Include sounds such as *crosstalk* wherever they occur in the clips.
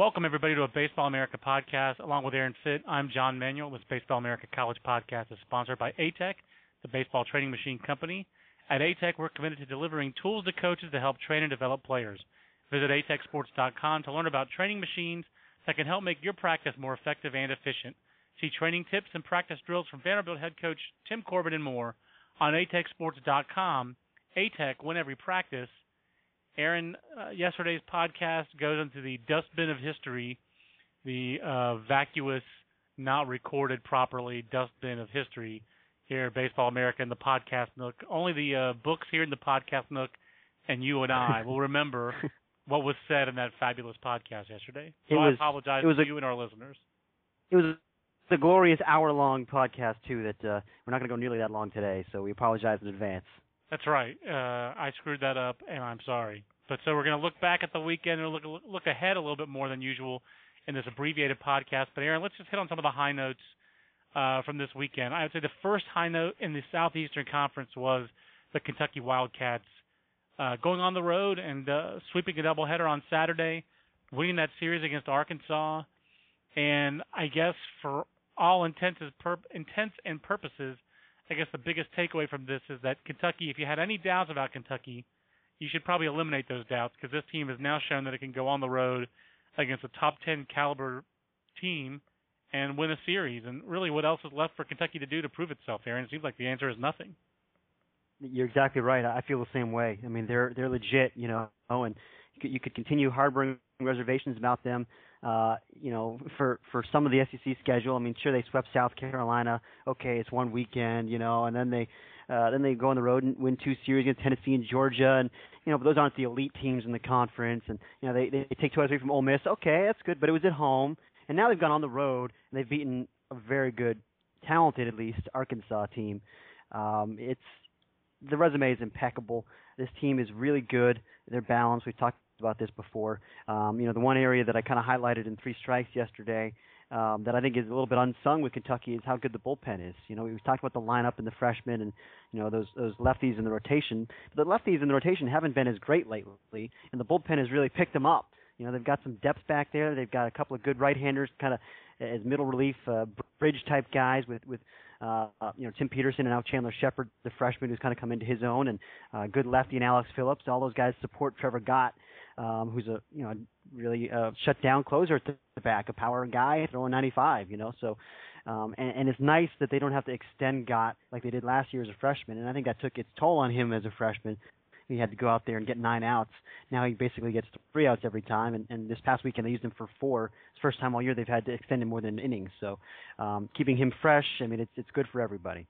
Welcome, everybody, to a Baseball America podcast. Along with Aaron Fitt, I'm John Manuel. This Baseball America College podcast is sponsored by ATEC, the baseball training machine company. At ATEC, we're committed to delivering tools to coaches to help train and develop players. Visit atecsports.com to learn about training machines that can help make your practice more effective and efficient. See training tips and practice drills from Vanderbilt head coach Tim Corbin and more on atecsports.com. ATEC, win every practice. Aaron, uh, yesterday's podcast goes into the dustbin of history, the uh, vacuous, not recorded properly dustbin of history here at Baseball America in the podcast nook. Only the uh, books here in the podcast nook and you and I will remember *laughs* what was said in that fabulous podcast yesterday. So It I apologize it was to a- you and our listeners. It was a glorious hour-long podcast too. That uh, we're not going to go nearly that long today, so we apologize in advance. That's right. Uh, I screwed that up, and I'm sorry. But so we're going to look back at the weekend and look look ahead a little bit more than usual in this abbreviated podcast. But Aaron, let's just hit on some of the high notes uh, from this weekend. I would say the first high note in the Southeastern Conference was the Kentucky Wildcats uh, going on the road and uh, sweeping a doubleheader on Saturday, winning that series against Arkansas, and I guess for all intents and, intents and purposes, I guess the biggest takeaway from this is that Kentucky, if you had any doubts about Kentucky, you should probably eliminate those doubts because this team has now shown that it can go on the road against a top 10 caliber team and win a series. And really, what else is left for Kentucky to do to prove itself, Aaron? It seems like the answer is nothing. You're exactly right. I feel the same way. I mean, they're they're legit, you know, and you could, continue harboring reservations about them. Uh, you know, for for some of the SEC schedule, I mean, sure they swept South Carolina. Okay, it's one weekend, you know, and then they uh, then they go on the road and win two series against Tennessee and Georgia, and you know, but those aren't the elite teams in the conference, and you know they they take two out of three from Ole Miss. Okay, that's good, but it was at home, and now they've gone on the road and they've beaten a very good, talented at least Arkansas team. Um, it's the resume is impeccable. This team is really good. They're balanced. We've talked about this before. Um, you know, the one area that I kind of highlighted in three strikes yesterday um, that I think is a little bit unsung with Kentucky is how good the bullpen is. You know, we talked about the lineup and the freshmen and you know those those lefties in the rotation. But the lefties in the rotation haven't been as great lately, and the bullpen has really picked them up. You know, they've got some depth back there. They've got a couple of good right-handers, kind of as middle relief uh, bridge type guys with with uh, uh, you know Tim Peterson and now Chandler Shepherd, the freshman who's kind of come into his own, and uh, good lefty and Alex Phillips. All those guys support Trevor Gott, um, who's a you know really shut down closer at the back, a power guy throwing 95. You know, so. Um, and, and it's nice that they don't have to extend Gott like they did last year as a freshman, and I think that took its toll on him as a freshman. He had to go out there and get nine outs. Now he basically gets three outs every time, and, and this past weekend they used him for four. It's the first time all year they've had to extend him more than innings. So um, keeping him fresh, I mean, it's it's good for everybody.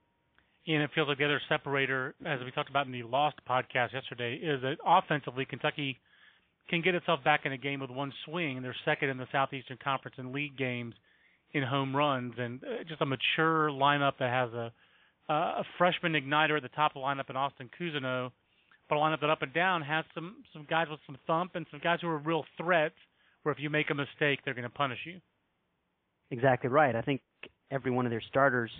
And it feels like the other separator, as we talked about in the Lost podcast yesterday, is that offensively Kentucky can get itself back in a game with one swing. They're second in the Southeastern Conference in league games in home runs, and uh, just a mature lineup that has a uh, a freshman igniter at the top of the lineup in Austin Cousino, but a lineup that up and down has some some guys with some thump and some guys who are real threats. Where if you make a mistake, they're going to punish you. Exactly right. I think every one of their starters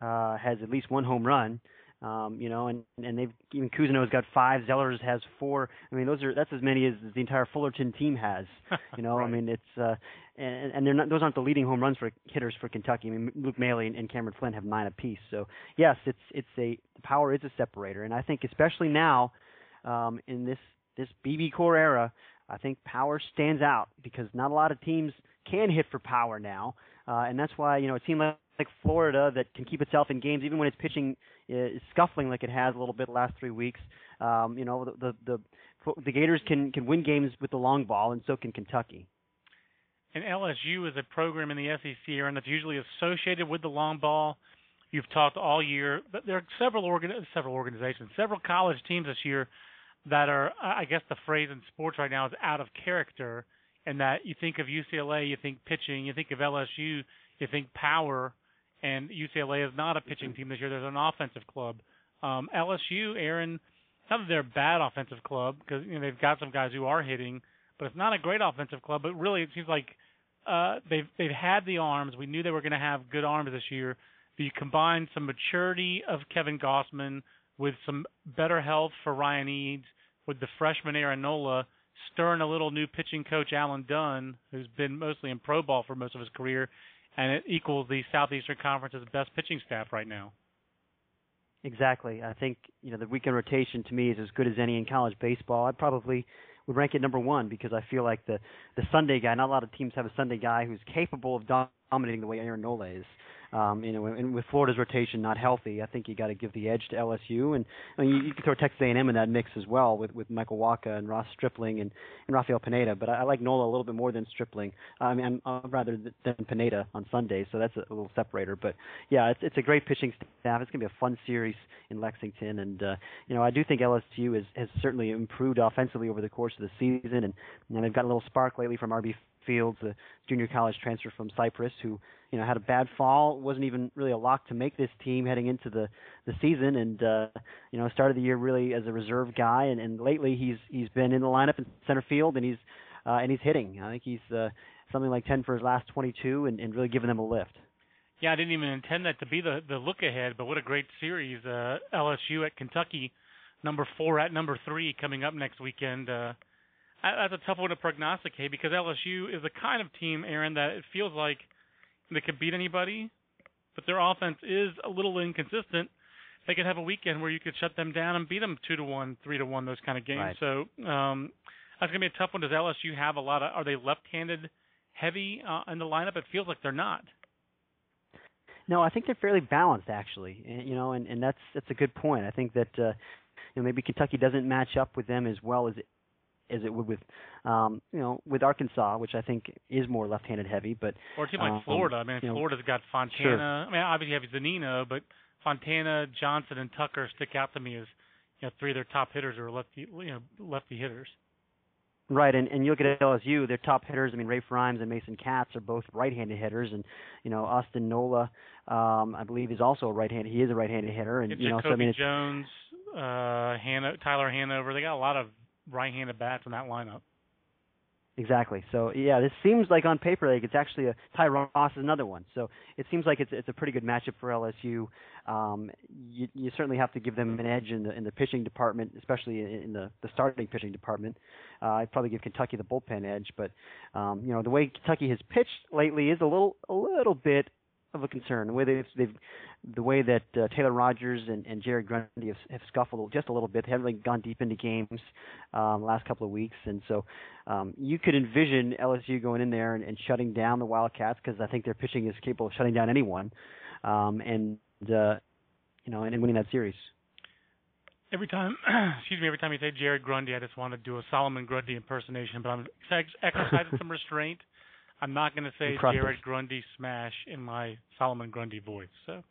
uh, has at least one home run. Um, you know, and and they've even Cousino's got five. Zellers has four. I mean, those are that's as many as the entire Fullerton team has. *laughs* You know, Right. I mean, it's uh, and and they're not those aren't the leading home runs for hitters for Kentucky. I mean, Luke Maile and, and Cameron Flynn have nine apiece. So yes, it's it's a power is a separator, and I think especially now um, in this this BBCOR era, I think power stands out because not a lot of teams can hit for power now, uh, and that's why you know a team like, like Florida that can keep itself in games even when it's pitching is scuffling like it has a little bit last three weeks. Um, you know the, the the the Gators can can win games with the long ball, and so can Kentucky. And LSU is a program in the SEC, and that's usually associated with the long ball. You've talked all year, there are several organ several organizations, several college teams this year that are, I guess, the phrase in sports right now is out of character and that you think of UCLA, you think pitching, you think of LSU, you think power, and UCLA is not a pitching team this year. There's an offensive club. Um, LSU, Aaron, not that they're a bad offensive club because you know they've got some guys who are hitting, but it's not a great offensive club. But really, it seems like uh, they've they've had the arms. We knew they were going to have good arms this year. But you combine some maturity of Kevin Gausman with some better health for Ryan Eades, with the freshman Aaron Nola, stirring a little new pitching coach Alan Dunn, who's been mostly in pro ball for most of his career, and it equals the Southeastern Conference's best pitching staff right now. Exactly. I think you know the weekend rotation to me is as good as any in college baseball. I probably would rank it number one because I feel like the the Sunday guy. Not a lot of teams have a Sunday guy who's capable of dominating the way Aaron Nola is. Um, you know, and with Florida's rotation not healthy, I think you got to give the edge to LSU, and I mean, you, you can throw Texas A&M in that mix as well with with Michael Wacha and Ross Stripling and, and Rafael Pineda. But I, I like Nola a little bit more than Stripling. I mean, uh, rather than Pineda on Sundays, so that's a, a little separator. But yeah, it's it's a great pitching staff. It's gonna be a fun series in Lexington, and uh, you know, I do think LSU has has certainly improved offensively over the course of the season, and you know, they've got a little spark lately from Arby Fields, a junior college transfer from Cypress, who you know had a bad fall, wasn't even really a lock to make this team heading into the the season, and uh, you know started the year really as a reserve guy, and, and lately he's he's been in the lineup in center field, and he's uh, and he's hitting. I think he's uh, something like 10 for his last 22, and, and really giving them a lift. Yeah, I didn't even intend that to be the the look ahead, but what a great series! Uh, LSU at Kentucky, number four at number three, coming up next weekend. Uh, that's a tough one to prognosticate because LSU is the kind of team, Aaron, that it feels like they could beat anybody, but their offense is a little inconsistent. They could have a weekend where you could shut them down and beat them two to one, three to one, those kind of games. Right. So um, that's gonna be a tough one. Does LSU have a lot of? Are they left-handed heavy uh, in the lineup? It feels like they're not. No, I think they're fairly balanced actually. And, you know, and, and that's that's a good point. I think that uh, you know maybe Kentucky doesn't match up with them as well as as it would with um, you know with Arkansas, which I think is more left-handed heavy. But or a team um, like Florida. I mean, Florida's know, got Fontana. Sure. I mean, obviously you have Zunino, but Fontana, Johnson, and Tucker stick out to me as you know three of their top hitters are lefty you know lefty hitters. Right, and and you look at LSU, their top hitters. I mean, Raph Rhymes and Mason Katz are both right-handed hitters, and you know Austin Nola, um, I believe, is also a right-handed. He is a right-handed hitter, and it's you know, Jacoby so I mean, it's, Jones, uh, Hano- Tyler Hanover. They got a lot of right-handed bats in that lineup. Exactly. So yeah, this seems like on paper like it's actually a Ty Ross is another one. So it seems like it's it's a pretty good matchup for LSU. Um, you you certainly have to give them an edge in the in the pitching department, especially in the the starting pitching department. Uh, I'd probably give Kentucky the bullpen edge, but um, you know the way Kentucky has pitched lately is a little a little bit of a concern. The way they've, they've the way that uh, Taylor Rogers and, and Jerad Grundy have, have scuffled just a little bit. They haven't really gone deep into games um, last couple of weeks, and so um, you could envision LSU going in there and, and shutting down the Wildcats because I think their pitching is capable of shutting down anyone, um, and uh, you know, and, and winning that series. Every time, *clears throat* excuse me, every time you say Jerad Grundy, I just want to do a Solomon Grundy impersonation, but I'm ex- exercising *laughs* some restraint. I'm not going to say Impressive. Jerad Grundy smash in my Solomon Grundy voice. So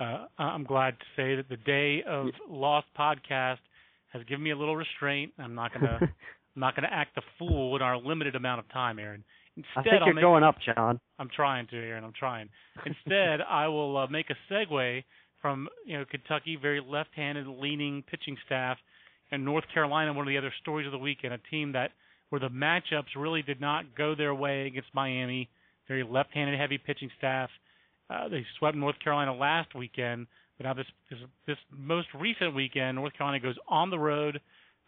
uh, I'm glad to say that the day of Lost podcast has given me a little restraint. I'm not going *laughs* to not going to act a fool in our limited amount of time, Aaron. Instead, I think you're make, going up, John. I'm trying to, Aaron. I'm trying. *laughs* Instead, I will uh, make a segue from you know Kentucky, very left-handed leaning pitching staff, and North Carolina. One of the other stories of the weekend, a team that where the matchups really did not go their way against Miami. Very left-handed heavy pitching staff. Uh, they swept North Carolina last weekend, but now this, this this most recent weekend, North Carolina goes on the road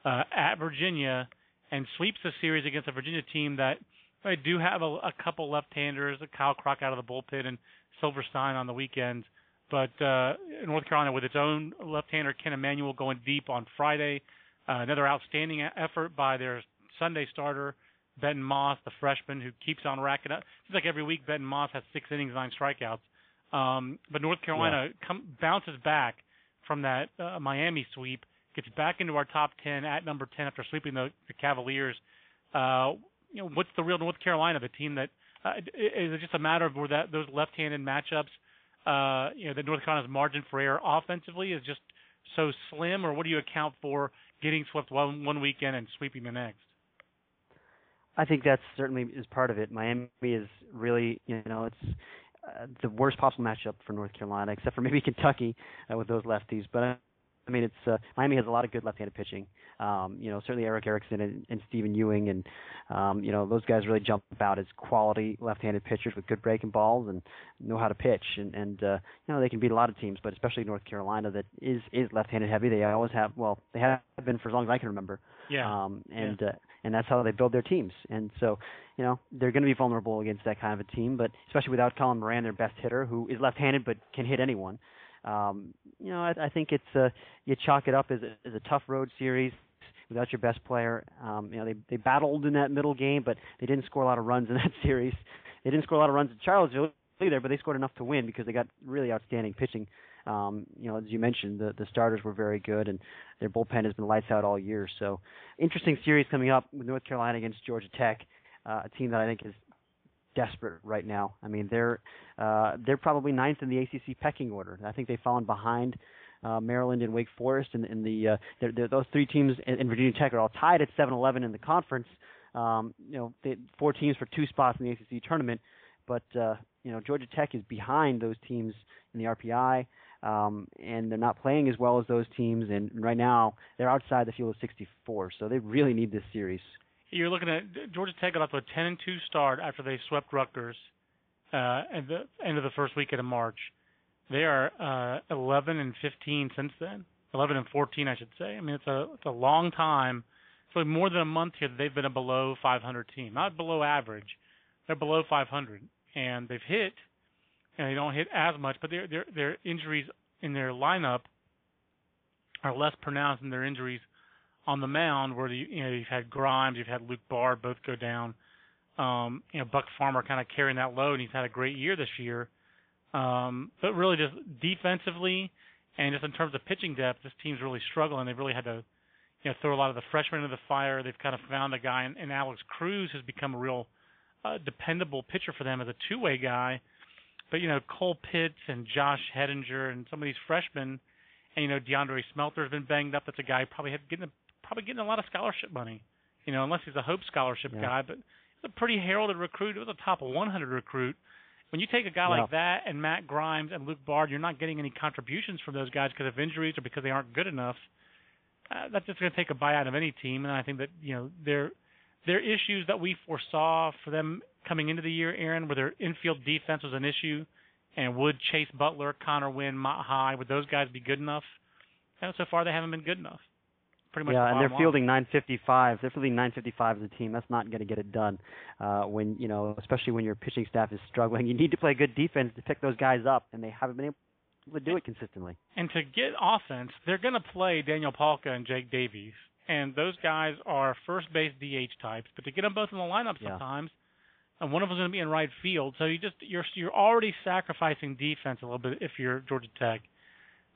uh, at Virginia and sweeps the series against a Virginia team that they do have a, a couple left-handers, Kyle Crock out of the bullpen and Silverstein on the weekends. But uh, North Carolina, with its own left-hander Kent Emanuel going deep on Friday, uh, another outstanding effort by their Sunday starter Benton Moss, the freshman who keeps on racking up. Seems like every week Benton Moss has six innings, nine strikeouts. Um, but North Carolina yeah. come, bounces back from that uh, Miami sweep, gets back into our top ten at number ten after sweeping the, the Cavaliers. Uh, you know, what's the real North Carolina, the team that uh, is it just a matter of where that those left-handed matchups, uh, you know, that North Carolina's margin for error offensively is just so slim, or what do you account for getting swept one one weekend and sweeping the next? I think that's certainly is part of it. Miami is really, you know, it's uh, the worst possible matchup for North Carolina, except for maybe *laughs* Kentucky uh, with those lefties. But uh, I mean, it's uh, Miami has a lot of good left-handed pitching. Um, you know, certainly Erick Erickson and, and Stephen Ewing, and um, you know those guys really jump out as quality left-handed pitchers with good breaking balls and know how to pitch. And, and uh, you know they can beat a lot of teams, but especially North Carolina that is is left-handed heavy. They always have. Well, they have been for as long as I can remember. Yeah. Um, and yeah. Uh, and that's how they build their teams. And so, you know, they're going to be vulnerable against that kind of a team. But especially without Colin Moran, their best hitter, who is left-handed but can hit anyone um, you know, I, I think it's uh, you chalk it up as a, as a tough road series without your best player. Um, you know, they they battled in that middle game, but they didn't score a lot of runs in *laughs* that series. They didn't score a lot of runs in Charlottesville either, but they scored enough to win because they got really outstanding pitching. Um, you know, as you mentioned, the the starters were very good, and their bullpen has been lights out all year. So, interesting series coming up with North Carolina against Georgia Tech, uh, a team that I think is desperate right now. I mean, they're uh, they're probably ninth in the ACC pecking order. I think they've fallen behind uh, Maryland and Wake Forest, and, and the uh, they're, they're, those three teams in, Virginia Tech are all tied at 7-11 in the conference. Um, you know, they, four teams for two spots in the ACC tournament, but uh, you know Georgia Tech is behind those teams in the RPI. Um, and they're not playing as well as those teams, and right now they're outside the field of 64. So they really need this series you're looking at Georgia Tech got off to a 10 and 2 start after they swept Rutgers uh, at the end of the first weekend of March. They are uh, 11 and 15 since then. 11 and 14, I should say. I mean, it's a it's a long time. It's really more than a month here that they've been a below 500 team, not below average. They're below 500, and they've hit, and they don't hit as much, but their their their injuries in their lineup are less pronounced than their injuries on the mound where you, you know you've had Grimes, you've had Luke Bard both go down. Um, you know Buck Farmer kind of carrying that load, and he's had a great year this year. Um, but really, just defensively and just in terms of pitching depth, this team's really struggling. They've really had to you know throw a lot of the freshmen into the fire. They've kind of found a guy, and, and Alex Cruz has become a real uh, dependable pitcher for them as a two-way guy. But you know Cole Pitts and Josh Heddinger and some of these freshmen, and you know DeAndre Smelter's been banged up. That's a guy probably had getting a probably getting a lot of scholarship money. You know, unless he's a Hope Scholarship yeah. guy, but he's a pretty heralded recruit. He was a top 100 recruit. When you take a guy yeah. like that and Matt Grimes and Luke Bard, you're not getting any contributions from those guys because of injuries or because they aren't good enough. Uh, that's just going to take a bite out of any team, and I think that you know their their issues that we foresaw for them coming into the year, Aaron, where their infield defense was an issue, and would Chase Butler, Connor Wynn, Mott Hyde, would those guys be good enough? And so far, they haven't been good enough pretty much. Yeah, the and they're line. fielding 955. They're fielding 955 as a team. That's not going to get it done. Uh, when you know, especially when your pitching staff is struggling, you need to play good defense to pick those guys up, and they haven't been able to do it consistently. And to get offense, they're going to play Daniel Palka and Jake Davies, and those guys are first base DH types. But to get them both in the lineup yeah. sometimes, and one of them's going to be in right field, so you just you're you're already sacrificing defense a little bit if you're Georgia Tech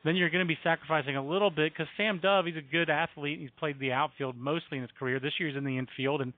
then you're going to be sacrificing a little bit because Sam Dove, he's a good athlete. He's played the outfield mostly in his career. This year he's in the infield, and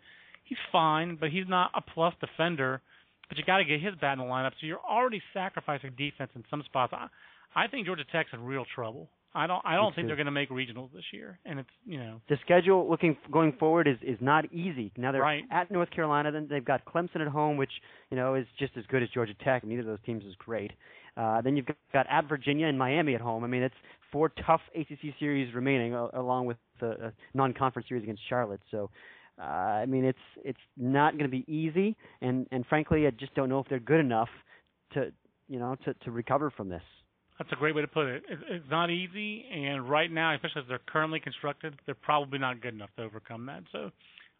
he's fine, but he's not a plus defender. But you got to get his bat in the lineup, so you're already sacrificing defense in some spots. I, I think Georgia Tech's in real trouble. I don't. I don't think too. they're going to make regionals this year, and it's you know. The schedule looking going forward is is not easy. Now they're Right. at North Carolina, then they've got Clemson at home, which you know is just as good as Georgia Tech. Neither of those teams is great. Uh, then you've got at Virginia and Miami at home. I mean, it's four tough ACC series remaining, uh, along with the uh, non-conference series against Charlotte. So, uh, I mean, it's it's not going to be easy, and and frankly, I just don't know if they're good enough to you know to to recover from this. That's a great way to put it. It- It's not easy, and right now, especially as they're currently constructed, they're probably not good enough to overcome that. So,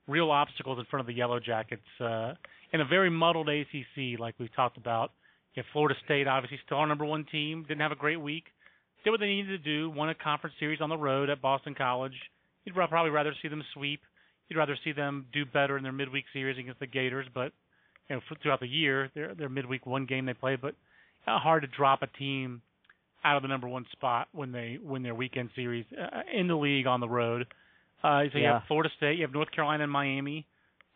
real obstacles in front of the Yellow Jackets uh, in a very muddled ACC, like we've talked about. You have Florida State, obviously still our number one team, didn't have a great week, did what they needed to do, won a conference series on the road at Boston College. You'd probably rather see them sweep. You'd rather see them do better in their midweek series against the Gators, but you know, throughout the year, their their midweek one game they play, but hard to drop a team out of the number one spot when they win their weekend series uh, in the league on the road. Uh, so you Yeah. have Florida State, you have North Carolina and Miami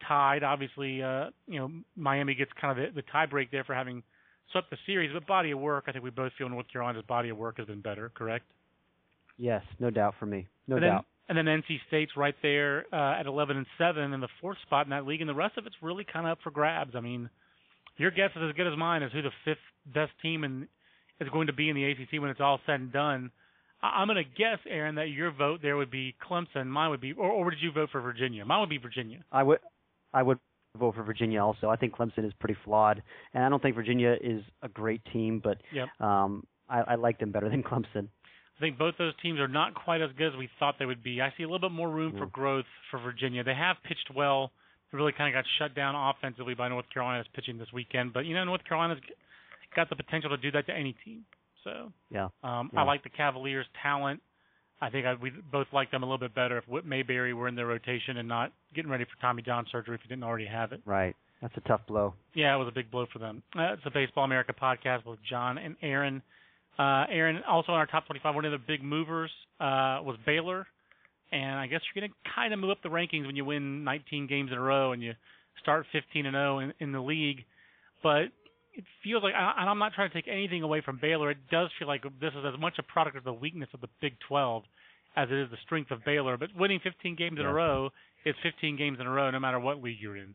tied. Obviously, uh, you know Miami gets kind of the, the tie break there for having swept the series, but body of work, I think we both feel North Carolina's body of work has been better. Correct? Yes, no doubt for me, no and then, doubt. and then NC State's right there uh, at 11 and seven in the fourth spot in that league, and the rest of it's really kind of up for grabs. I mean, your guess is as good as mine as who the fifth best team in, is going to be in the ACC when it's all said and done. I, I'm going to guess, Aaron, that your vote there would be Clemson. Mine would be, or, or did you vote for Virginia? Mine would be Virginia. I would, I would vote for Virginia also. I think Clemson is pretty flawed, and I don't think Virginia is a great team, but yep. um, I, I like them better than Clemson. I think both those teams are not quite as good as we thought they would be. I see a little bit more room mm. for growth for Virginia. They have pitched well. They really kind of got shut down offensively by North Carolina's pitching this weekend. But you know, North Carolina's got the potential to do that to any team. So yeah, um, yeah. I like the Cavaliers' talent. I think I, we both like them a little bit better if Whit Mayberry were in their rotation and not getting ready for Tommy John surgery if he didn't already have it. Right. That's a tough blow. Yeah, it was a big blow for them. Uh, it's a Baseball America podcast with John and Aaron. Uh, Aaron, also in our top 25, one of the big movers uh, was Baylor. And I guess you're going to kind of move up the rankings when you win 19 games in a row and you start 15 and 0 in, in the league. But it feels like, and I'm not trying to take anything away from Baylor. It does feel like this is as much a product of the weakness of the Big 12 as it is the strength of Baylor. But winning 15 games yeah. in a row is 15 games in a row, no matter what league you're in.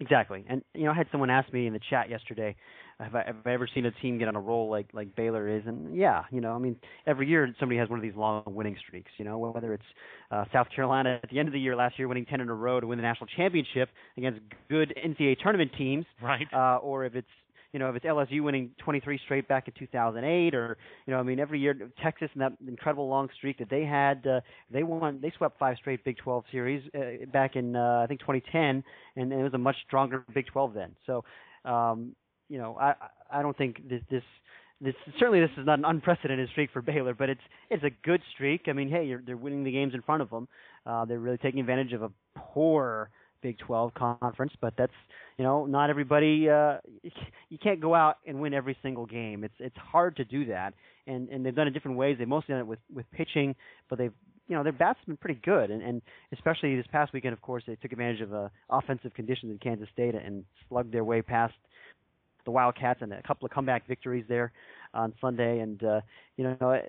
Exactly, and you know, I had someone ask me in the chat yesterday, have I, have I ever seen a team get on a roll like like Baylor is? And yeah, you know, I mean, every year somebody has one of these long winning streaks. You know, whether it's uh, South Carolina at the end of the year last year winning 10 in a row to win the national championship against good NCAA tournament teams, right? Uh, or if it's you know, if it's LSU winning 23 straight back in 2008, or you know, I mean, every year Texas and that incredible long streak that they had, uh, they won, they swept five straight Big 12 series uh, back in uh, I think 2010, and, and it was a much stronger Big 12 then. So, um, you know, I I don't think this this this certainly this is not an unprecedented streak for *laughs* Baylor, but it's it's a good streak. I mean, hey, they're winning the games in front of them. Uh, they're really taking advantage of a poor Big 12 conference, but that's you know not everybody. Uh, you can't go out and win every single game. It's it's hard to do that, and and they've done it different ways. They've mostly done it with with pitching, but they've you know their bats been pretty good, and and especially this past weekend, of course, they took advantage of uh, offensive conditions in Kansas State and slugged their way past the Wildcats and a couple of comeback victories there on Sunday. And uh, you know,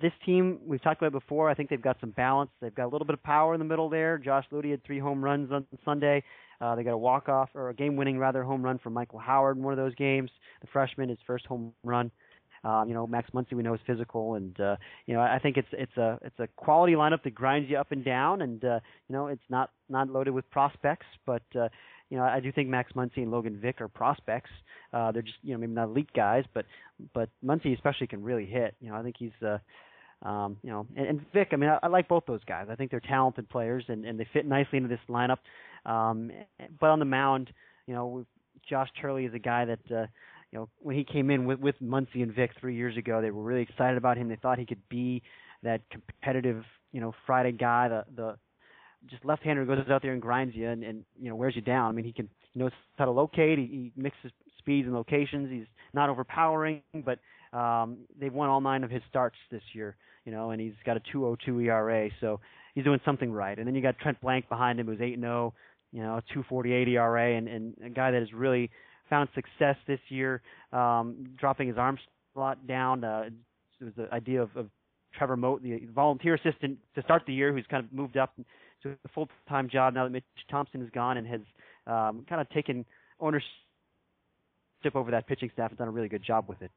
this team we've talked about before. I think they've got some balance. They've got a little bit of power in the middle there. Josh Ludy had three home runs on Sunday. Uh, they got a walk off or a game winning rather home run from Michael Howard in one of those games. The freshman, his first home run. Um, you know, Max Muncy we know is physical, and uh, you know I think it's it's a it's a quality lineup that grinds you up and down, and uh, you know it's not not loaded with prospects, but uh, you know, I do think Max Muncy and Logan Vick are prospects. Uh, they're just, you know, maybe not elite guys, but but Muncy especially can really hit. You know, I think he's, uh, um, you know, and, and Vick. I mean, I, I like both those guys. I think they're talented players and and they fit nicely into this lineup. Um, but on the mound, you know, Josh Turley is a guy that. Uh, you know, when he came in with with Muncy and Vick three years ago, they were really excited about him. They thought he could be that competitive, you know, Friday guy, the the just left-hander goes out there and grinds you and, and you know wears you down. I mean, he can he knows how to locate. He, he mixes speeds and locations. He's not overpowering, but um, they've won all nine of his starts this year. You know, and he's got a 2.02 ERA, so he's doing something right. And then you got Trent Blank behind him, who's 8-0, you know, 2.48 ERA, and, and a guy that has really found success this year, um, dropping his arm slot down. Uh, it was the idea of, of Trevor Moat, the volunteer assistant to start the year, who's kind of moved up to a full time job now that Mitch Thompson is gone and has um, kind of taken ownership over that pitching staff and done a really good job with it.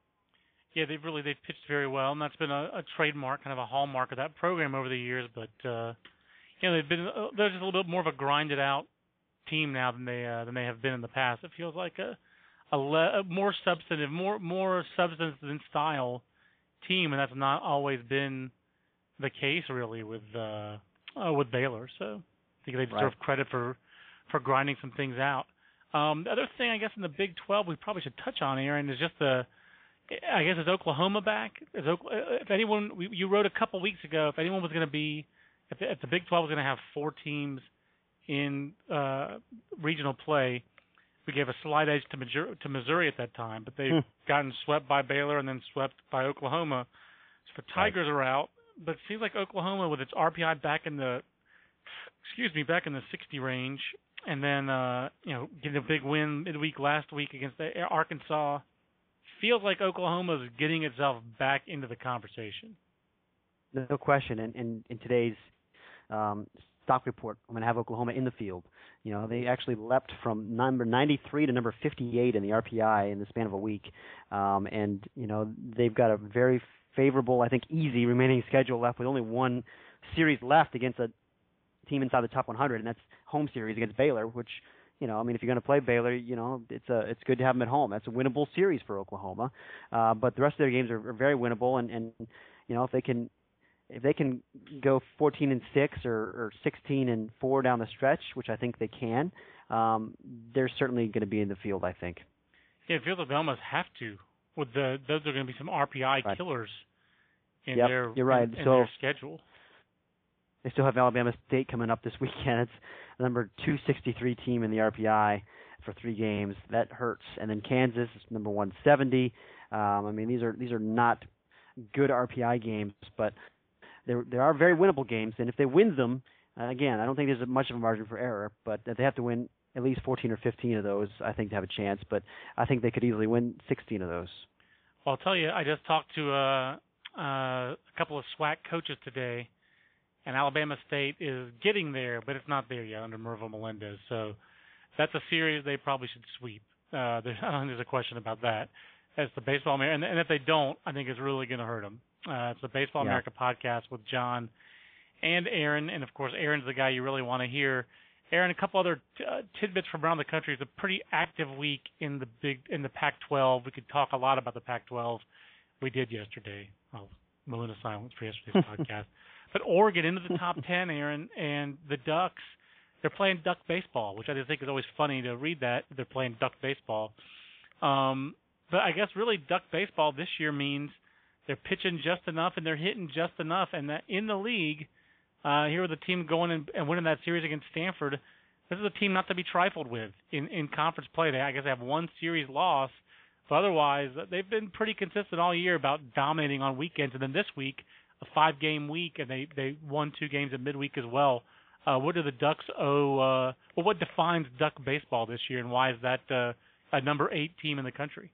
Yeah, they've really they've pitched very well, and that's been a, a trademark, kind of a hallmark of that program over the years. But uh, you know, they've been uh, they're just a little bit more of a grinded out team now than they uh, than they have been in the past. It feels like a a, le- more substantive, more more substance than style team, and that's not always been the case really with uh, uh, with Baylor. So I think they deserve right. credit for for grinding some things out. Um, the other thing, I guess, in the Big 12, we probably should touch on, Aaron, is just the. I guess is Oklahoma back? Is Oklahoma, if anyone you wrote a couple weeks ago, if anyone was going to be, if the, if the Big 12 was going to have four teams in uh, regional play, we gave a slight edge to Missouri, to Missouri at that time, but they've hmm. gotten swept by Baylor and then swept by Oklahoma. So the Tigers right. are out but it seems like Oklahoma with its RPI back in the excuse me back in the 60 range, and then uh, you know getting a big win midweek last week against Arkansas, feels like Oklahoma is getting itself back into the conversation. No question. And in, in, in today's um, stock report, I'm going to have Oklahoma in the field. You know, they actually leapt from number 93 to number 58 in the RPI in the span of a week, um, and you know they've got a very favorable, I think, easy remaining schedule left with only one series left against a team inside the top 100, and that's home series against Baylor, which you know, I mean, if you're going to play Baylor, you know, it's a it's good to have them at home. That's a winnable series for Oklahoma. Uh, but the rest of their games are, are very winnable, and and you know, if they can if they can go 14 and six or, or 16 and four down the stretch, which I think they can, um, they're certainly going to be in the field. I think. Yeah, they have to. With the those are going to be some RPI right. killers in yep, their you're right. in, in so their schedule. They still have Alabama State coming up this *laughs* weekend. It's number 263 team in the RPI for three games. That hurts. And then Kansas is number 170. Um, I mean, these are these are not good RPI games, but there there are very winnable games. And if they win them, uh, again, I don't think there's much of a margin for error, but they have to win at least 14 or 15 of those, I think, to have a chance. But I think they could easily win 16 of those. Well, I'll tell you, I just talked to uh, uh, a couple of SWAC coaches today and Alabama State is getting there, but it's not there yet under Mervyl Melendez. So that's a series they probably should sweep. Uh, *laughs* there's, I don't think there's a question about that. As the Baseball America, and, and if they don't, I think it's really going to hurt them. Uh, it's the Baseball yeah. America podcast with John and Aaron, and of course Aaron's the guy you really want to hear. Aaron, a couple other t- uh, tidbits from around the country. It's a pretty active week in the big in the Pac-12. We could talk a lot about the Pac-12. We did yesterday. Oh, Melina silence for yesterday's *laughs* podcast. But Oregon into the top *laughs* ten, Aaron, and the Ducks, they're playing duck baseball, which I just think is always funny to read that they're playing duck baseball. Um, but I guess really duck baseball this year means they're pitching just enough and they're hitting just enough, and that in the league, uh, here with the team going and, and winning that series against Stanford, this is a team not to be trifled with in in conference play. They I guess they have one series loss, but otherwise they've been pretty consistent all year about dominating on weekends, and then this week a five game week and they they won two games at midweek as well. Uh, what do the Ducks owe? Uh, well, what defines Duck baseball this year, and why is that uh, a number eight team in the country?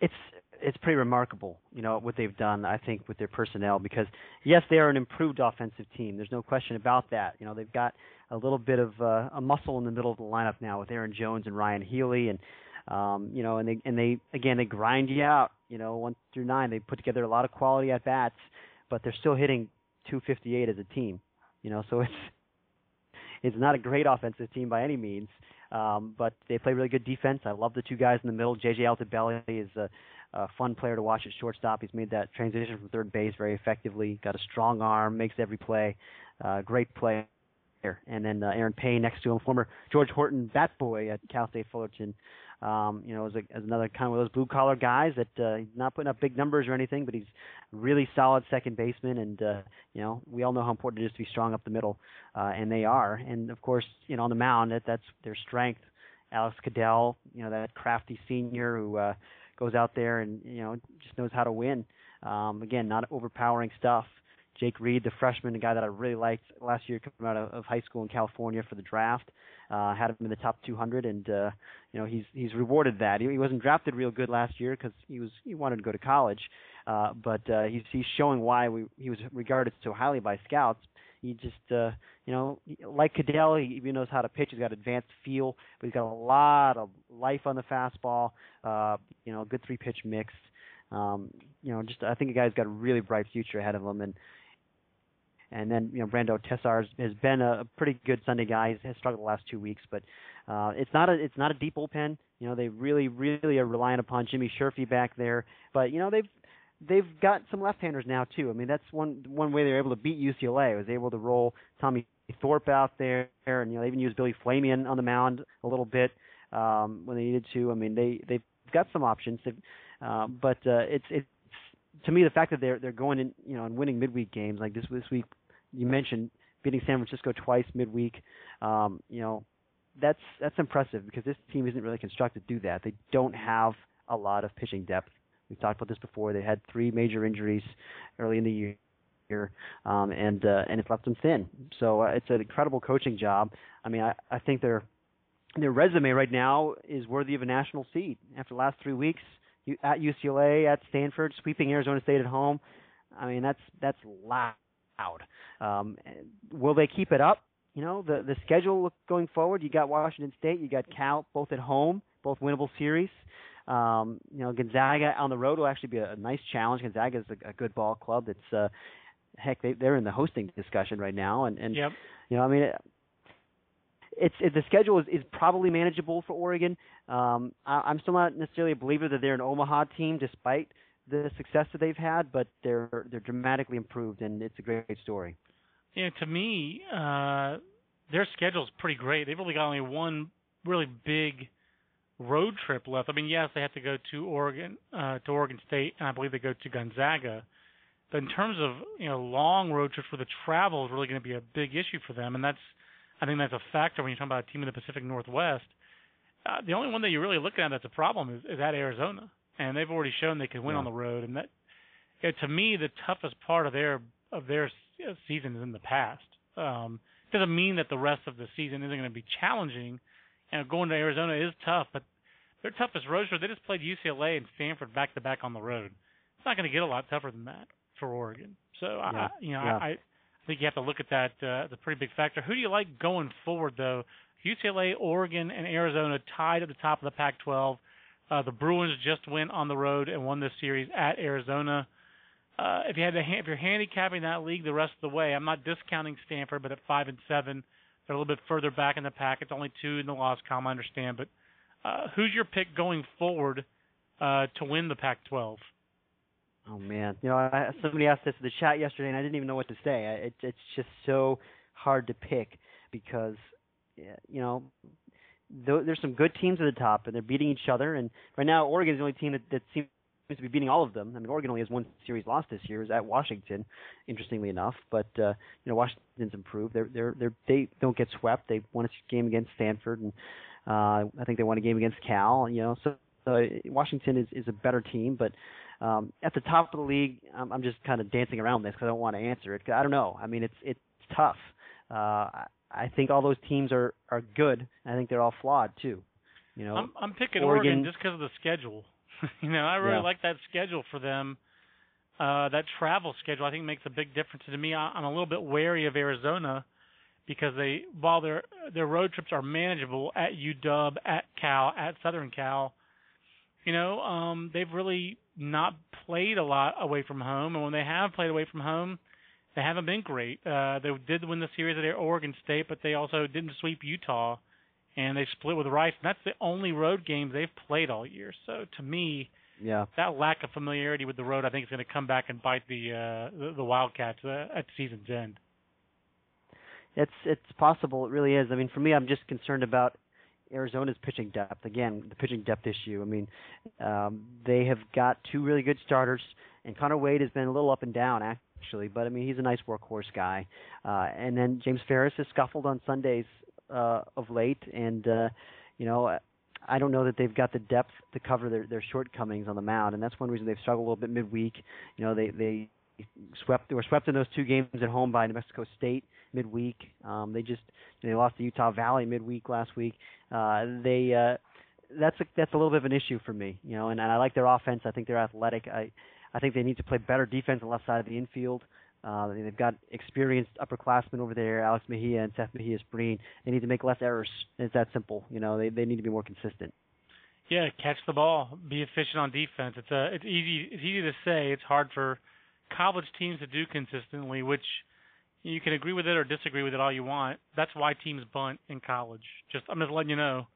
It's it's pretty remarkable, you know, what they've done. I think with their personnel, because yes, they are an improved offensive team. There's no question about that. You know, they've got a little bit of uh, a muscle in the middle of the lineup now with Aaron Jones and Ryon Healy, and um, you know, and they and they again they grind you out. You know, one through nine, they put together a lot of quality at bats, but they're still hitting 258 as a team. You know, so *laughs* it's it's not a great offensive team by any means, um, but they play really good defense. I love the two guys in the middle. JJ Altobelli is a, a fun player to watch at shortstop. He's made that transition from third base very effectively. Got a strong arm, makes every play. Uh, great player. And then uh, Aaron Payne next to him, former George Horton bat boy at Cal State Fullerton. Um, you know, as, a, as another kind of those blue collar guys that uh, he's not putting up big numbers or anything, but he's really solid second baseman, and uh, you know, we all know how important it is to be strong up the middle, uh, and they are. And of course, you know, on the mound, that that's their strength. Alex Cadell, you know, that crafty senior who uh, goes out there and you know just knows how to win. Um, again, not overpowering stuff. Jake Reed, the freshman, a guy that I really liked last year coming out of, of high school in California for the draft. Uh, had him in the top 200, and uh, you know he's he's rewarded that. He, he wasn't drafted real good last year because he was he wanted to go to college, uh, but uh, he's he's showing why we, he was regarded so highly by scouts. He just uh, you know like Cadell, he even knows how to pitch. He's got advanced feel, but he's got a lot of life on the fastball. Uh, you know, good three pitch mix. Um, you know, just I think a guy's got a really bright future ahead of him, and and then you know Brando Tessar has been a, pretty good Sunday guy. He has struggled the last two weeks, but uh, it's not a it's not a deep bullpen. You know they really really are relying upon Jimmy Sherfy back there, but you know they've they've got some left-handers now too. I mean that's one one way they're able to beat UCLA was able to roll Tommy Thorpe out there, and you know they even used Billy Flamion on the mound a little bit um, when they needed to. I mean they they've got some options, uh, but uh, it's it's to me, the fact that they're they're going in, you know, and winning midweek games like this this week, you mentioned beating San Francisco twice midweek. Um, you know, that's that's impressive because this team isn't really constructed to do that. They don't have a lot of pitching depth. We've talked about this before. They had three major injuries early in the year, um, and uh, and it's left them thin. So uh, it's an incredible coaching job. I mean, I, I think their their resume right now is worthy of a national seed. After the last three weeks, at UCLA, at Stanford, sweeping Arizona State at home. I mean, that's that's loud Um, will they keep it up? You know, the the schedule going forward. You got Washington State, you got Cal, both at home, both winnable series. Um, you know, Gonzaga on the road will actually be a, a nice challenge. Gonzaga is a, a good ball club. That's uh, heck, they, they're in the hosting discussion right now, and and yep. you know, I mean, it, it's it, the schedule is, is probably manageable for Oregon. Um, I, I'm still not necessarily a believer that they're an Omaha team, despite the success that they've had, but they're they're dramatically improved, and it's a great, great story. Yeah, to me, uh, their schedule's pretty great. They've only got only one really big road trip left. I mean, yes, they have to go to Oregon, uh, to Oregon State, and I believe they go to Gonzaga. But in terms of you know long road trips where the travel is really going to be a big issue for them, and that's I think that's a factor when you're talking about a team in the Pacific Northwest. Uh, the only one that you're really looking at that's a problem is, is at Arizona, and they've already shown they can win yeah. on the road. And that, you know, to me, the toughest part of their of their season is in the past. Um, doesn't mean that the rest of the season isn't going to be challenging. And going to Arizona is tough, but their toughest road trip they just played UCLA and Stanford back to back on the road. It's not going to get a lot tougher than that for Oregon. So yeah. I, you know, yeah. I, I think you have to look at that uh, as a pretty big factor. Who do you like going forward though? UCLA, Oregon, and Arizona tied at the top of the Pac-12. Uh, the Bruins just went on the road and won this series at Arizona. Uh, if you had to, ha- if you're handicapping that league the rest of the way, I'm not discounting Stanford, but at five and seven, they're a little bit further back in the pack. It's only two in the loss column, I understand. But uh, who's your pick going forward uh, to win the Pac-12? Oh man, you know, I, somebody asked this in the chat yesterday, and I didn't even know what to say. I, it, it's just so hard to pick because, you know, th- there's some good teams at the top, and they're beating each other. And right now, Oregon's the only team that, that seems to be beating all of them. I mean, Oregon only has one series lost this year, is at Washington, interestingly enough. But uh, you know, Washington's improved. They're they're they're they don't get swept. They won a game against Stanford, and uh, I think they won a game against Cal. You know, so uh, Washington is is a better team, but um, at the top of the league, I'm, I'm just kind of dancing around this because I don't want to answer it. I don't know. I mean, it's it's tough. Uh, I think all those teams are are good. I think they're all flawed too. You know, I'm I'm picking Oregon, Oregon just because of the schedule. *laughs* you know, I really yeah. like that schedule for them. Uh, that travel schedule I think makes a big difference. To me, I, I'm a little bit wary of Arizona because they while their their road trips are manageable at UW, at Cal, at Southern Cal, you know, um, they've really not played a lot away from home, and when they have played away from home, they haven't been great. Uh, they did win the series at Oregon State, but they also didn't sweep Utah, and they split with Rice. And that's the only road games they've played all year. So to me, yeah, that lack of familiarity with the road, I think, is going to come back and bite the uh, the, the Wildcats uh, at season's end. It's it's possible. It really is. I mean, for me, I'm just concerned about Arizona's pitching depth. Again, the pitching depth issue. I mean, um, they have got two really good starters, and Konner Wade has been a little up and down actually, but I mean he's a nice workhorse guy. Uh, and then James Farris has scuffled on Sundays uh, of late, and uh, you know I don't know that they've got the depth to cover their their shortcomings on the mound, and that's one reason they've struggled a little bit midweek. You know they they swept they were swept in those two games at home by New Mexico State midweek. Um, they just they lost to Utah Valley midweek last week. Uh, they uh, that's a, that's a little bit of an issue for me, you know. And, and I like their offense. I think they're athletic. I I think they need to play better defense on the left side of the infield. Uh, they've got experienced upperclassmen over there, Alex Mejia and Seth Mejias-Brean. They need to make less errors. It's that simple. You know, they they need to be more consistent. Yeah, catch the ball, be efficient on defense. It's a it's easy it's easy to say. It's hard for college teams to do consistently, which you can agree with it or disagree with it all you want. That's why teams bunt in college. Just I'm just letting you know,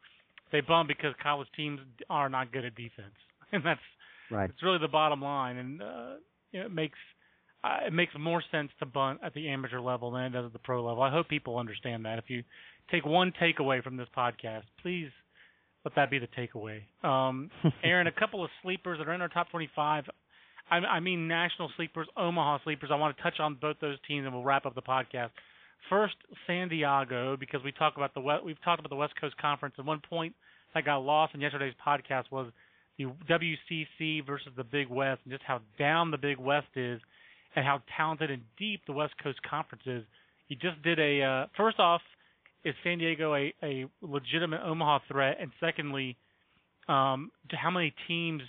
they bunt because college teams are not good at defense, *laughs* and that's right. It's really the bottom line, and uh, you know, it makes uh, it makes more sense to bunt at the amateur level than it does at the pro level. I hope people understand that. If you take one takeaway from this podcast, please let that be the takeaway. Um, *laughs* Aaron, a couple of sleepers that are in our top 25. I, I mean national sleepers, Omaha sleepers. I want to touch on both those teams, and we'll wrap up the podcast. First, San Diego, because we talk about the we've talked about the West Coast Conference. At one point, that got lost in yesterday's podcast was the WCC versus the Big West, and just how down the Big West is, and how talented and deep the West Coast Conference is. You just did a uh, first off, is San Diego a, a legitimate Omaha threat, and secondly, um, to how many teams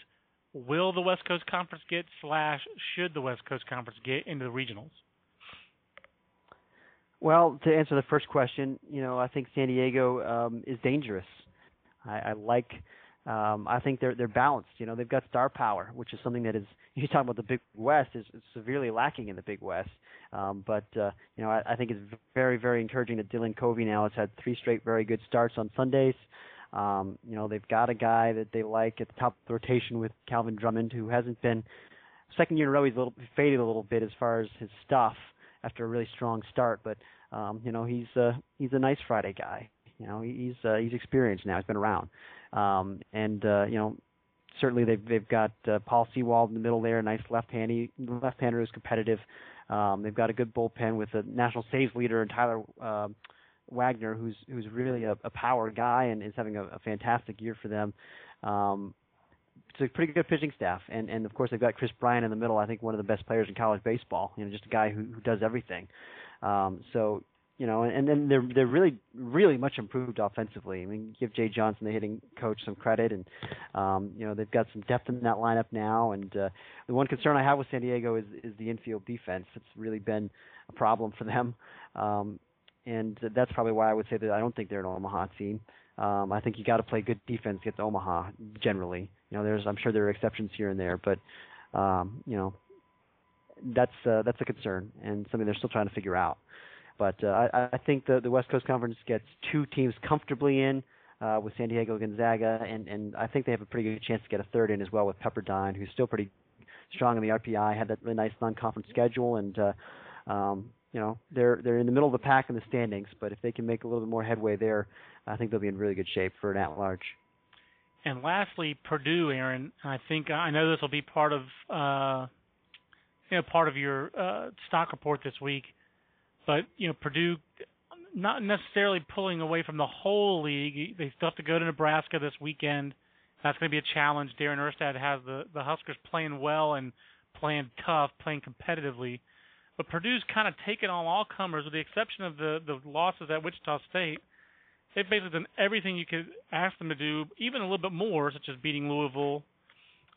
will the West Coast Conference get slash should the West Coast Conference get into the regionals? Well, to answer the first question, you know, I think San Diego um, is dangerous. I, I like. Um, I think they're they're balanced. You know, they've got star power, which is something that is *laughs* you talk about the Big West is, is severely lacking in the Big West. Um, but uh, you know, I, I think it's very very encouraging that Dylan Covey now has had three straight very good starts on Sundays. Um, you know, they've got a guy that they like at the top of the rotation with Calvin Drummond, who hasn't been second year in a row. He's a little faded a little bit as far as his stuff after a really strong start. But um, you know, he's uh, he's a nice Friday guy. You know, he's uh, he's experienced now. He's been around, um, and uh, you know, certainly they've they've got uh, Paul Sewald in the middle there, a nice left-handy left-hander who's competitive. Um, they've got a good bullpen with a national saves leader and Tyler uh, Wagner, who's who's really a, a power guy and is having a, a fantastic year for them. Um, it's a pretty good pitching staff, and and of course they've got Kris Bryant in the middle. I think one of the best players in college baseball. You know, just a guy who who does everything. Um, so you know, and then they're they're really really much improved offensively. I mean, give Jay Johnson, the hitting coach, some credit, and um, you know they've got some depth in that lineup now. And uh, the one concern I have with San Diego is is the infield defense. It's really been a problem for them, um, and that's probably why I would say that I don't think they're an Omaha team. Um, I think you got to play good defense against Omaha generally. You know, there's I'm sure there are exceptions here and there, but um, you know that's uh, that's a concern and something they're still trying to figure out. But uh, I, I think the the West Coast Conference gets two teams comfortably in uh, with San Diego Gonzaga, and and I think they have a pretty good chance to get a third in as well with Pepperdine, who's still pretty strong in the RPI, had that really nice non-conference schedule, and uh, um, you know they're they're in the middle of the pack in the standings. But if they can make a little bit more headway there, I think they'll be in really good shape for an at-large. And lastly, Purdue, Aaron. I think I know this will be part of uh, you know part of your uh, stock report this week. But you know, Purdue not necessarily pulling away from the whole league. They still have to go to Nebraska this weekend. That's going to be a challenge. Darren Erstad has the the Huskers playing well and playing tough, playing competitively. But Purdue's kind of taken on all comers, with the exception of the the losses at Wichita State. They've basically done everything you could ask them to do, even a little bit more, such as beating Louisville,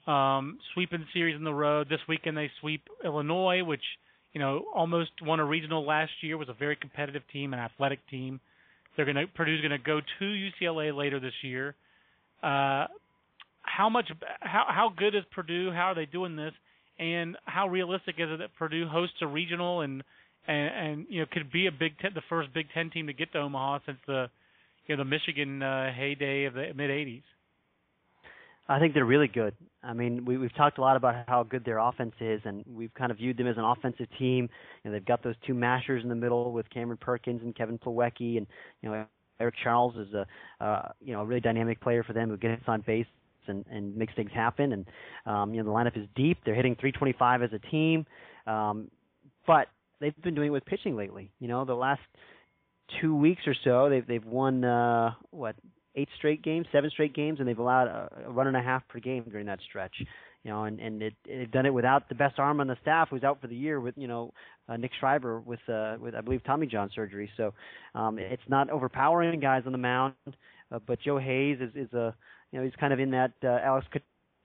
um, sweeping series in the road. This weekend they sweep Illinois, which you know, almost won a regional last year. Was a very competitive team, an athletic team. They're going to Purdue's going to go to UCLA later this year. Uh, how much? How how good is Purdue? How are they doing this? And how realistic is it that Purdue hosts a regional and and, and you know could be a Big Ten, the first Big Ten team to get to Omaha since the you know the Michigan uh, heyday of the mid '80s? I think they're really good. I mean, we, we've talked a lot about how good their offense is, and we've kind of viewed them as an offensive team. You know, they've got those two mashers in the middle with Cameron Perkins and Kevin Plawecki, and you know, Eric Charles is a uh, you know a really dynamic player for them who gets on base and and makes things happen. And um, you know, the lineup is deep. They're hitting 325 as a team, um, but they've been doing it with pitching lately. You know, the last two weeks or so, they've they've won uh, what eight straight games, seven straight games, and they've allowed a, a run and a half per game during that stretch. You know, and and it, they've done it without the best arm on the staff, who's out for the year with you know uh, Nick Schreiber with uh, with I believe Tommy John surgery. So um, it's not overpowering guys on the mound, uh, but Joe Hays is is a you know he's kind of in that uh, Alex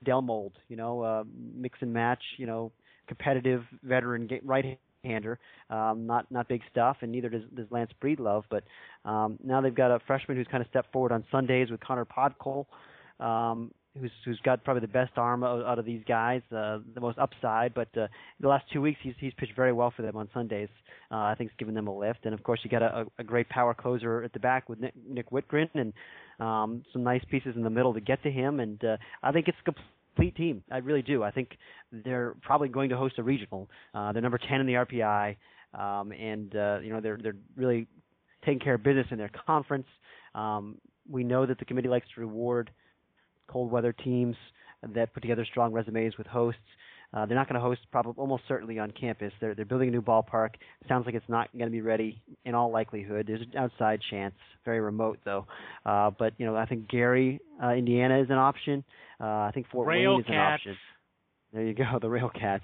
Cadell mold. You know, uh, mix and match. You know, competitive veteran right hander. Um, not not big stuff, and neither does, does Lance Breedlove. But um, now they've got a freshman who's kind of stepped forward on Sundays with Connor Podkul, um, who's who's got probably the best arm out, out of these guys, uh, the most upside. But uh, the last two weeks he's he's pitched very well for them on Sundays. Uh, I think it's given them a lift, and of course you got a, a great power closer at the back with Nick, Nick Wittgren and um, some nice pieces in the middle to get to him. And uh, I think it's complete complete team. I really do. I think they're probably going to host a regional. Uh, they're number 10 in the RPI, um, and uh, you know they're they're really taking care of business in their conference. Um, we know that the committee likes to reward cold weather teams that put together strong resumes with hosts. Uh, they're not going to host probably almost certainly on campus. They're they're building a new ballpark. Sounds like it's not going to be ready in all likelihood. There's an outside chance, very remote though. Uh, but you know I think Gary, uh, Indiana is an option. Uh, I think Fort Rail Wayne is Cats. an option. There you go, *laughs* the Rail Cats.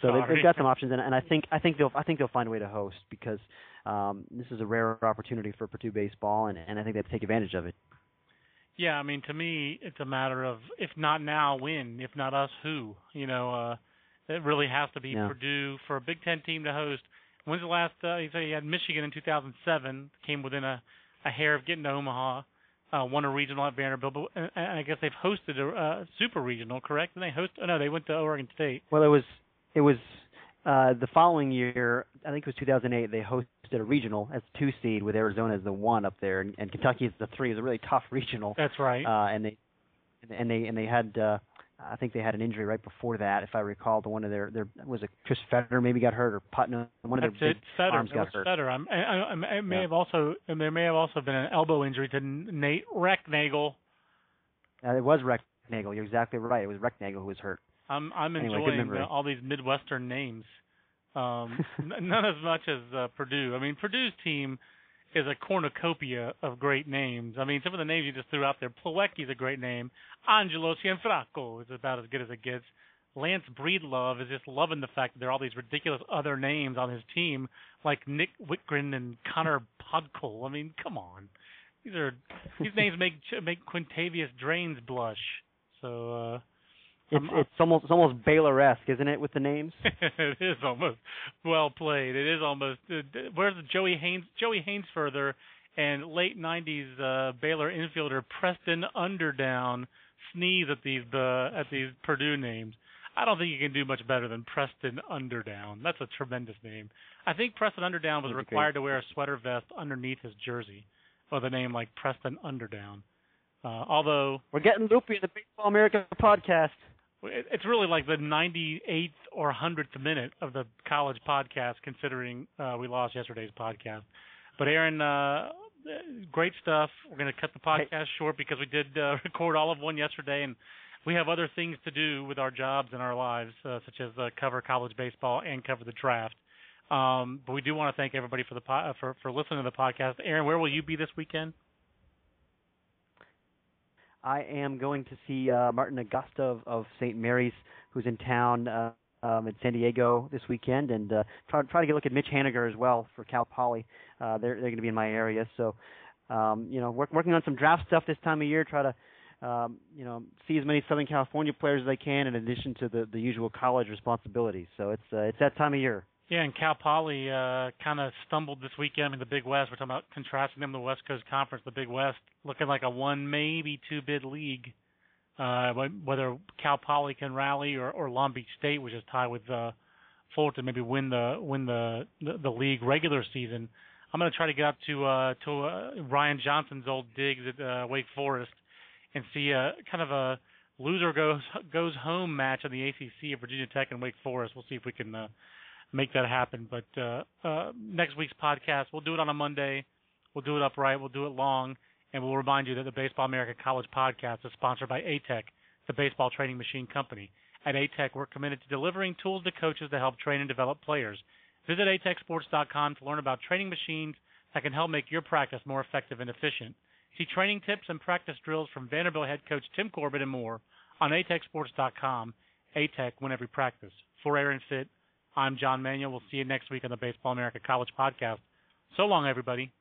So they've, they've got some options, and, and I think I think they'll I think they'll find a way to host because um, this is a rare opportunity for Purdue baseball, and, and I think they have to take advantage of it. Yeah, I mean, to me, it's a matter of if not now, when? If not us, who? You know, uh, it really has to be Yeah. Purdue for a Big Ten team to host. When's the last? Uh, you say you had Michigan in 2007, came within a, a hair of getting to Omaha. Uh, won a regional at Vanderbilt, but and, and I guess they've hosted a uh, super regional, correct? And they host? Oh, no, they went to Oregon State. Well, it was it was uh, the following year. I think it was 2008. They hosted a regional as two seed with Arizona as the one up there, and, and Kentucky as the three. It was a really tough regional. That's right. Uh, and they and they and they had uh, I think they had an injury right before that, if I recall. The one of their their was it Chris Fetter maybe got hurt or Putnam. One of That's their it. big Fetter. arms It got hurt. Fetter. I'm, I, I, I may Yeah. have also and there may have also been an elbow injury to Nate Recknagel. Uh, it was Recknagel. You're exactly right. It was Recknagel who was hurt. I'm I'm Anyway, enjoying uh, all these Midwestern names. Um, *laughs* n- not as much as uh, Purdue. I mean, Purdue's team is a cornucopia of great names. I mean, some of the names you just threw out there. Plawecki's a great name. Angelo Cianfrocco is about as good as it gets. Lance Breedlove is just loving the fact that there are all these ridiculous other names on his team, like Nick Wittgren and Connor Podkul. I mean, come on. These are these names make make Quintavious Drains blush. So uh It's I'm- it's almost it's almost Baylor-esque, isn't it, with the names? *laughs* it is almost well played. It is almost. Uh, where's the Joey Haynes? Joey Haynes further and late '90s uh, Baylor infielder Preston Underdown sneeze at these uh, at these Purdue names. I don't think you can do much better than Preston Underdown. That's a tremendous name. I think Preston Underdown was required to wear a sweater vest underneath his jersey with a name like Preston Underdown. Uh, although We're getting loopy in the Baseball America podcast. It- It's really like the 98th or 100th minute of the college podcast, considering uh, we lost yesterday's podcast. But Aaron, uh, great stuff. We're going to cut the podcast short because we did uh, *laughs* record all of one yesterday, and we have other things to do with our jobs and our lives, uh, such as uh, cover college baseball and cover the draft. Um, but we do want to thank everybody for the po- uh, for for listening to the podcast. Aaron, where will you be this weekend? I am going to see uh, Martin Agosta of, of St. Mary's, who's in town uh, um, in San Diego this weekend, and uh, try try to get a look at Mitch Haniger as well for Cal Poly. Uh, they're they're going to be in my area, so um, you know, work, working on some draft stuff this time of year. Try to um, you know see as many Southern California players as I can, in addition to the the usual college responsibilities. So it's uh, it's that time of year. Yeah, and Cal Poly uh, kind of stumbled this weekend in the Big West. We're talking about contrasting them to the West Coast Conference. The Big West looking like a one, maybe two bid league. Uh, whether Cal Poly can rally or, or Long Beach State, which is tied with uh, Fulton, maybe win the win the, the the league regular season. I'm going to try to get up to uh, to uh, Ryan Johnson's old digs at uh, Wake Forest and see a kind of a loser goes goes home match in the ACC of Virginia Tech and Wake Forest. We'll see if we can uh, make that happen. But uh, uh, next week's podcast, we'll do it on a Monday. We'll do it upright. We'll do it long, and we'll remind you that the Baseball America College podcast is sponsored by ATEC, the baseball training machine company. At ATEC, we're committed to delivering tools to coaches to help train and develop players. Visit atecsports.com to learn about training machines that can help make your practice more effective and efficient. See training tips and practice drills from Vanderbilt head coach Tim Corbin and more on atecsports.com. ATEC, win every practice. For Aaron Fitt, I'm John Manuel. We'll see you next week on the Baseball America College podcast. So long, everybody.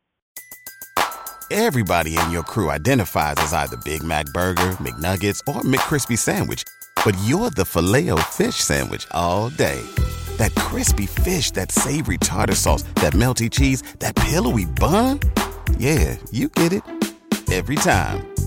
Everybody in your crew identifies as either Big Mac Burger, McNuggets, or McCrispy Sandwich. But you're the filet fish Sandwich all day. That crispy fish, that savory tartar sauce, that melty cheese, that pillowy bun. Yeah, you get it. Every time.